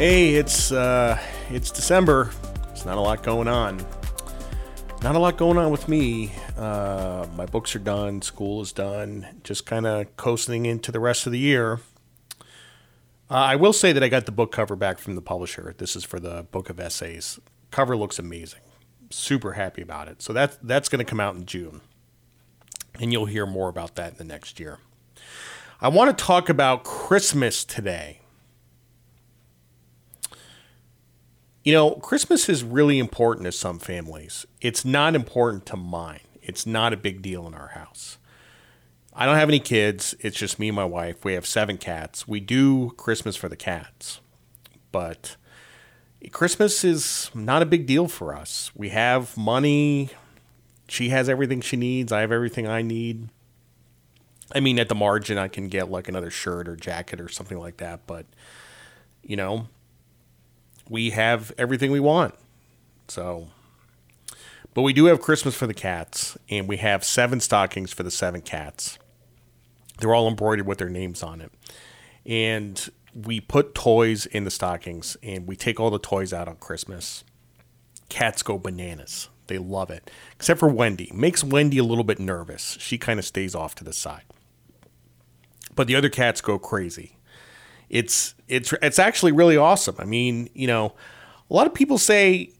Hey, it's uh, it's December. There's not a lot going on. Not a lot going on with me. Uh, my books are done. School is done. Just kind of coasting into the rest of the year. Uh, I will say that I got the book cover back from the publisher. This is for the book of essays. Cover looks amazing. Super happy about it. So that that's going to come out in June, and you'll hear more about that in the next year. I want to talk about Christmas today. You know, Christmas is really important to some families. It's not important to mine. It's not a big deal in our house. I don't have any kids. It's just me and my wife. We have seven cats. We do Christmas for the cats. But Christmas is not a big deal for us. We have money. She has everything she needs. I have everything I need. I mean, at the margin, I can get like another shirt or jacket or something like that. But, you know, we have everything we want. So, but we do have Christmas for the cats, and we have seven stockings for the seven cats. They're all embroidered with their names on it. And we put toys in the stockings, and we take all the toys out on Christmas. Cats go bananas. They love it. Except for Wendy. Makes Wendy a little bit nervous. She kind of stays off to the side but the other cats go crazy. It's it's it's actually really awesome. I mean, you know, a lot of people say,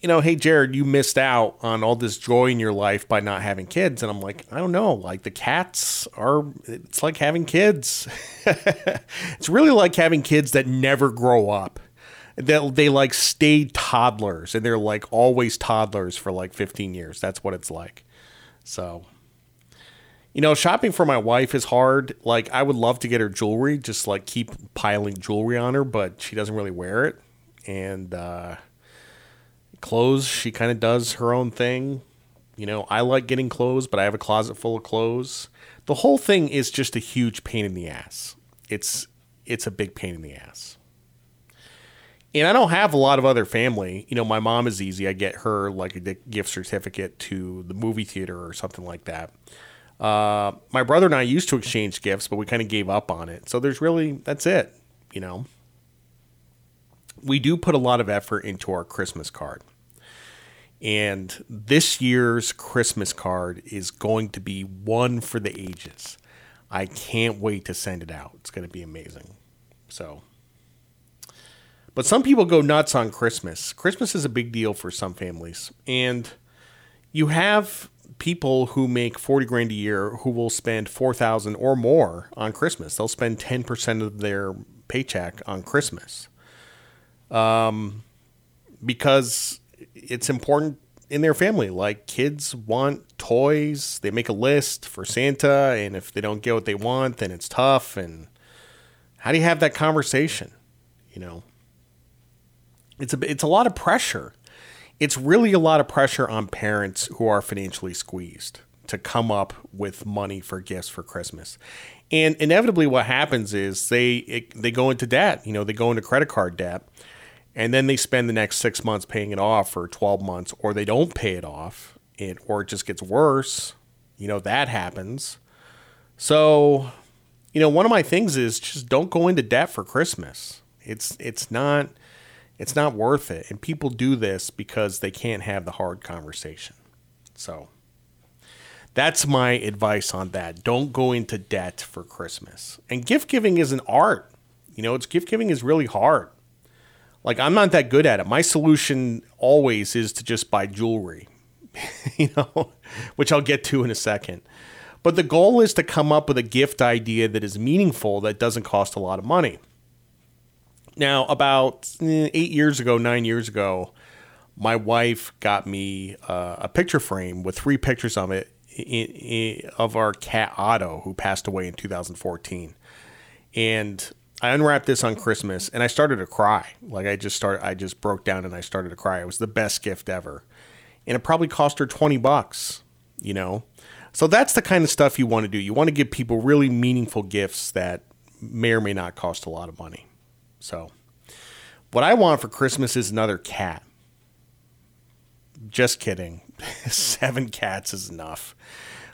you know, hey Jared, you missed out on all this joy in your life by not having kids, and I'm like, I don't know, like the cats are. It's like having kids. it's really like having kids that never grow up. That they like stay toddlers and they're like always toddlers for like 15 years. That's what it's like. So you know, shopping for my wife is hard. Like, I would love to get her jewelry, just like keep piling jewelry on her, but she doesn't really wear it. And uh, clothes, she kind of does her own thing. You know, I like getting clothes, but I have a closet full of clothes. The whole thing is just a huge pain in the ass. It's it's a big pain in the ass. And I don't have a lot of other family. You know, my mom is easy. I get her like a gift certificate to the movie theater or something like that. Uh, my brother and I used to exchange gifts, but we kind of gave up on it. So there's really, that's it, you know. We do put a lot of effort into our Christmas card. And this year's Christmas card is going to be one for the ages. I can't wait to send it out. It's going to be amazing. So, but some people go nuts on Christmas. Christmas is a big deal for some families. And you have people who make 40 grand a year who will spend 4000 or more on Christmas. They'll spend 10% of their paycheck on Christmas. Um, because it's important in their family. Like kids want toys, they make a list for Santa, and if they don't get what they want, then it's tough. And how do you have that conversation? You know, it's a it's a lot of pressure it's really a lot of pressure on parents who are financially squeezed to come up with money for gifts for Christmas. And inevitably what happens is they it, they go into debt, you know, they go into credit card debt and then they spend the next 6 months paying it off for 12 months or they don't pay it off it or it just gets worse. You know, that happens. So, you know, one of my things is just don't go into debt for Christmas. It's it's not it's not worth it. And people do this because they can't have the hard conversation. So that's my advice on that. Don't go into debt for Christmas. And gift giving is an art. You know, it's gift giving is really hard. Like I'm not that good at it. My solution always is to just buy jewelry. you know, which I'll get to in a second. But the goal is to come up with a gift idea that is meaningful that doesn't cost a lot of money. Now, about eh, eight years ago, nine years ago, my wife got me uh, a picture frame with three pictures of it in, in, of our cat Otto, who passed away in 2014. And I unwrapped this on Christmas, and I started to cry. Like I just started, I just broke down and I started to cry. It was the best gift ever, and it probably cost her 20 bucks. You know, so that's the kind of stuff you want to do. You want to give people really meaningful gifts that may or may not cost a lot of money. So, what I want for Christmas is another cat. Just kidding. Seven cats is enough.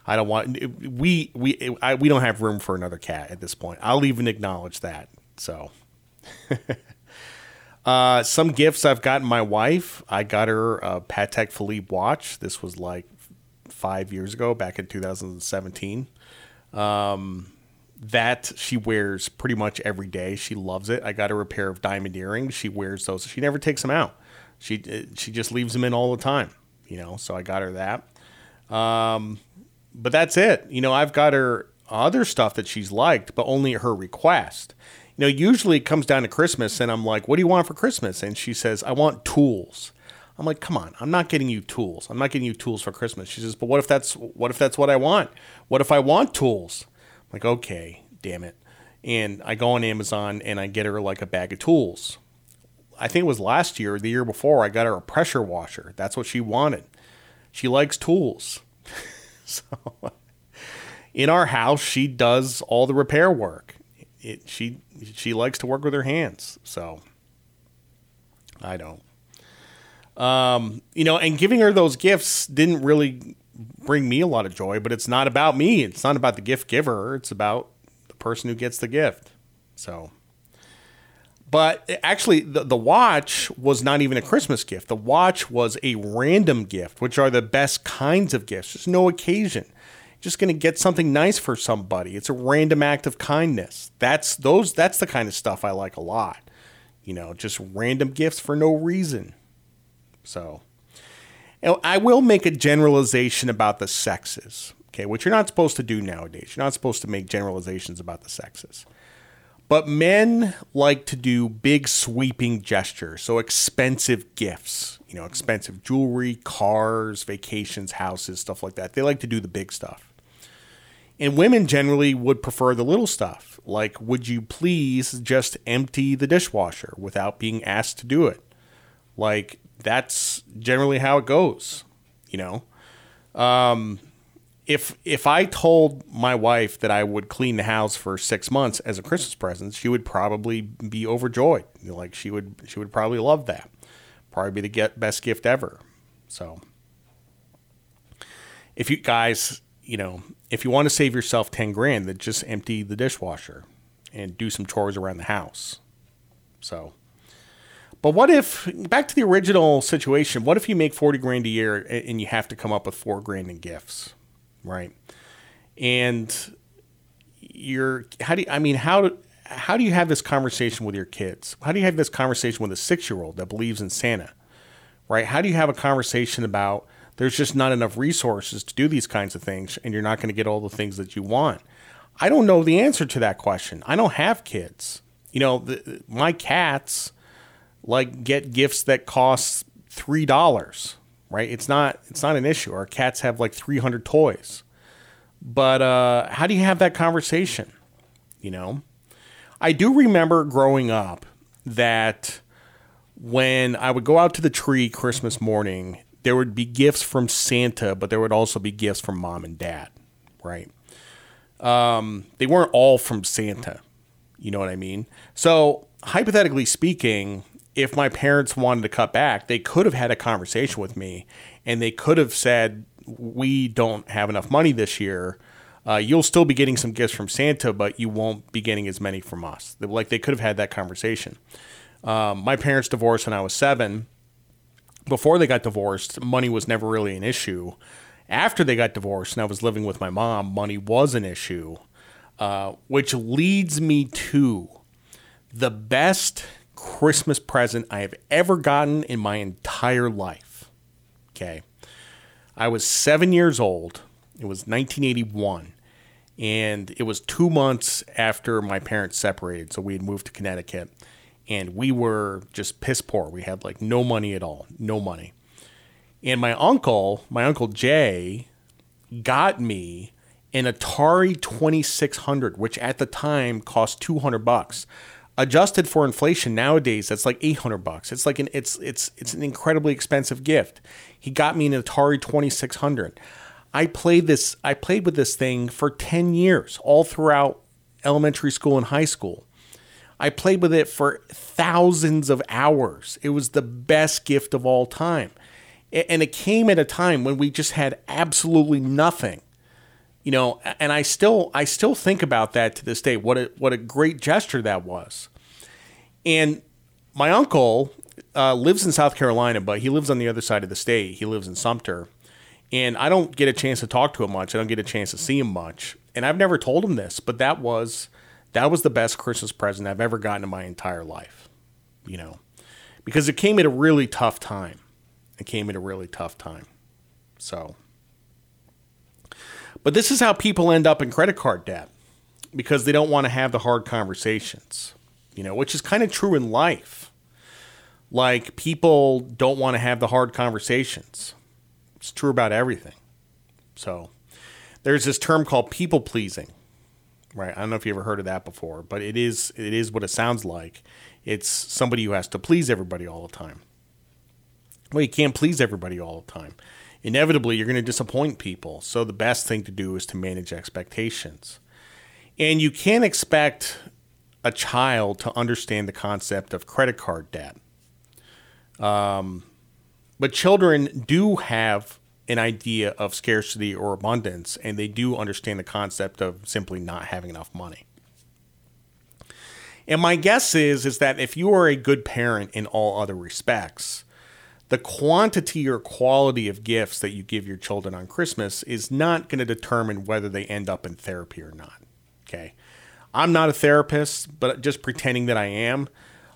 I don't want we we I, we don't have room for another cat at this point. I'll even acknowledge that. So Uh, some gifts I've gotten my wife. I got her a Patek Philippe watch. This was like five years ago, back in 2017. Um, that she wears pretty much every day. She loves it. I got her a pair of diamond earrings. She wears those. She never takes them out. She she just leaves them in all the time. You know, so I got her that. Um, but that's it. You know, I've got her other stuff that she's liked, but only at her request. You know, usually it comes down to Christmas, and I'm like, "What do you want for Christmas?" And she says, "I want tools." I'm like, "Come on, I'm not getting you tools. I'm not getting you tools for Christmas." She says, "But what if that's what if that's what I want? What if I want tools?" Like, "Okay, damn it." And I go on Amazon and I get her like a bag of tools. I think it was last year, the year before, I got her a pressure washer. That's what she wanted. She likes tools. so in our house, she does all the repair work. It, she she likes to work with her hands. So I don't. Um, you know, and giving her those gifts didn't really bring me a lot of joy, but it's not about me. It's not about the gift giver. It's about the person who gets the gift. So, but actually, the, the watch was not even a Christmas gift. The watch was a random gift, which are the best kinds of gifts. There's no occasion just going to get something nice for somebody. It's a random act of kindness. That's those that's the kind of stuff I like a lot. You know, just random gifts for no reason. So, I will make a generalization about the sexes, okay, which you're not supposed to do nowadays. You're not supposed to make generalizations about the sexes. But men like to do big sweeping gestures, so expensive gifts, you know, expensive jewelry, cars, vacations, houses, stuff like that. They like to do the big stuff. And women generally would prefer the little stuff, like, would you please just empty the dishwasher without being asked to do it? Like, that's generally how it goes, you know? Um, if if I told my wife that I would clean the house for six months as a Christmas present, she would probably be overjoyed. Like she would she would probably love that. Probably be the get, best gift ever. So, if you guys, you know, if you want to save yourself 10 grand, then just empty the dishwasher and do some chores around the house. So, but what if, back to the original situation, what if you make 40 grand a year and you have to come up with four grand in gifts, right? And you're, how do you, I mean, how, how do you have this conversation with your kids? How do you have this conversation with a six year old that believes in Santa, right? How do you have a conversation about, there's just not enough resources to do these kinds of things, and you're not going to get all the things that you want. I don't know the answer to that question. I don't have kids. You know, the, my cats like get gifts that cost three dollars. Right? It's not it's not an issue. Our cats have like 300 toys. But uh, how do you have that conversation? You know, I do remember growing up that when I would go out to the tree Christmas morning there would be gifts from Santa, but there would also be gifts from mom and dad, right? Um, they weren't all from Santa. You know what I mean? So, hypothetically speaking, if my parents wanted to cut back, they could have had a conversation with me and they could have said, We don't have enough money this year. Uh, you'll still be getting some gifts from Santa, but you won't be getting as many from us. Like they could have had that conversation. Um, my parents divorced when I was seven before they got divorced, money was never really an issue. After they got divorced and I was living with my mom, money was an issue, uh, which leads me to the best Christmas present I have ever gotten in my entire life. Okay. I was seven years old. It was 1981. And it was two months after my parents separated. So we had moved to Connecticut and we were just piss poor. We had like no money at all, no money. And my uncle, my uncle Jay, got me an Atari 2600, which at the time cost 200 bucks. Adjusted for inflation nowadays, that's like 800 bucks. It's like an it's it's it's an incredibly expensive gift. He got me an Atari 2600. I played this I played with this thing for 10 years, all throughout elementary school and high school. I played with it for thousands of hours. It was the best gift of all time. And it came at a time when we just had absolutely nothing. You know, and I still I still think about that to this day. What a what a great gesture that was. And my uncle uh, lives in South Carolina, but he lives on the other side of the state. He lives in Sumter. And I don't get a chance to talk to him much. I don't get a chance to see him much. And I've never told him this, but that was that was the best Christmas present I've ever gotten in my entire life. You know, because it came at a really tough time. It came at a really tough time. So, but this is how people end up in credit card debt because they don't want to have the hard conversations, you know, which is kind of true in life. Like people don't want to have the hard conversations. It's true about everything. So, there's this term called people pleasing. Right? I don't know if you ever heard of that before, but it is it is what it sounds like. It's somebody who has to please everybody all the time. Well, you can't please everybody all the time. Inevitably, you're going to disappoint people. So the best thing to do is to manage expectations. And you can't expect a child to understand the concept of credit card debt. Um, but children do have an idea of scarcity or abundance, and they do understand the concept of simply not having enough money. And my guess is is that if you are a good parent in all other respects, the quantity or quality of gifts that you give your children on Christmas is not going to determine whether they end up in therapy or not. Okay. I'm not a therapist, but just pretending that I am.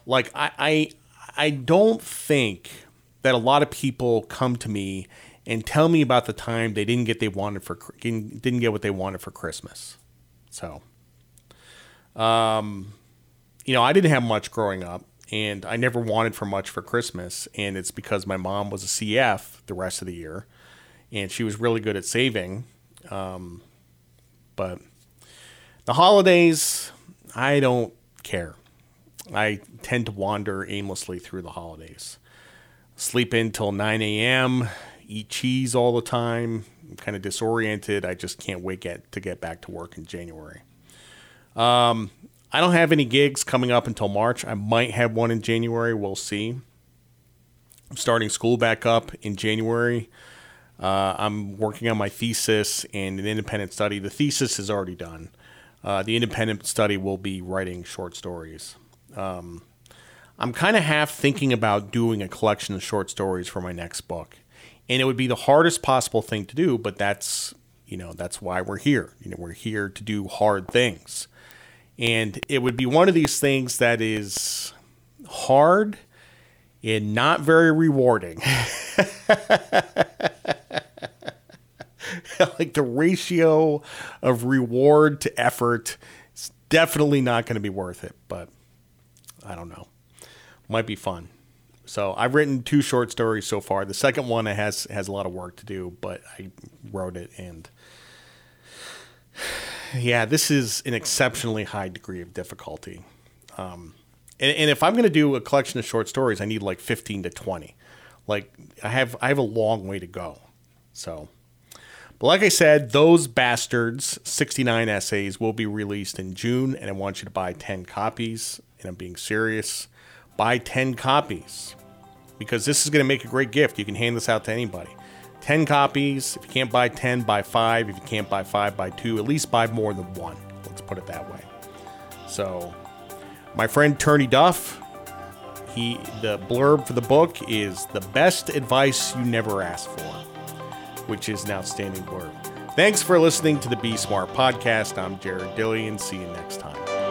Like I I, I don't think that a lot of people come to me and tell me about the time they didn't get they wanted for didn't get what they wanted for Christmas. So um you know, I didn't have much growing up and I never wanted for much for Christmas. And it's because my mom was a CF the rest of the year and she was really good at saving. Um, but the holidays, I don't care. I tend to wander aimlessly through the holidays. Sleep in till 9 a.m., eat cheese all the time. I'm kind of disoriented. I just can't wait get, to get back to work in January. Um, I don't have any gigs coming up until March. I might have one in January. We'll see. I'm starting school back up in January. Uh, I'm working on my thesis and an independent study. The thesis is already done. Uh, the independent study will be writing short stories. Um, I'm kind of half thinking about doing a collection of short stories for my next book, and it would be the hardest possible thing to do. But that's you know that's why we're here. You know we're here to do hard things. And it would be one of these things that is hard and not very rewarding. like the ratio of reward to effort is definitely not going to be worth it, but I don't know. Might be fun. So I've written two short stories so far. The second one has has a lot of work to do, but I wrote it and yeah, this is an exceptionally high degree of difficulty. Um, and, and, if I'm going to do a collection of short stories, I need like 15 to 20. Like I have, I have a long way to go. So, but like I said, those bastards, 69 essays, will be released in June, and I want you to buy 10 copies. And I'm being serious. Buy 10 copies because this is going to make a great gift. You can hand this out to anybody. 10 copies. If you can't buy 10, buy 5. If you can't buy 5, buy 2. At least buy more than one. Let's put it that way. So, my friend Turney Duff, he the blurb for the book is the best advice you never asked for, which is an outstanding blurb. Thanks for listening to the Be Smart podcast. I'm Jared Dillian. See you next time.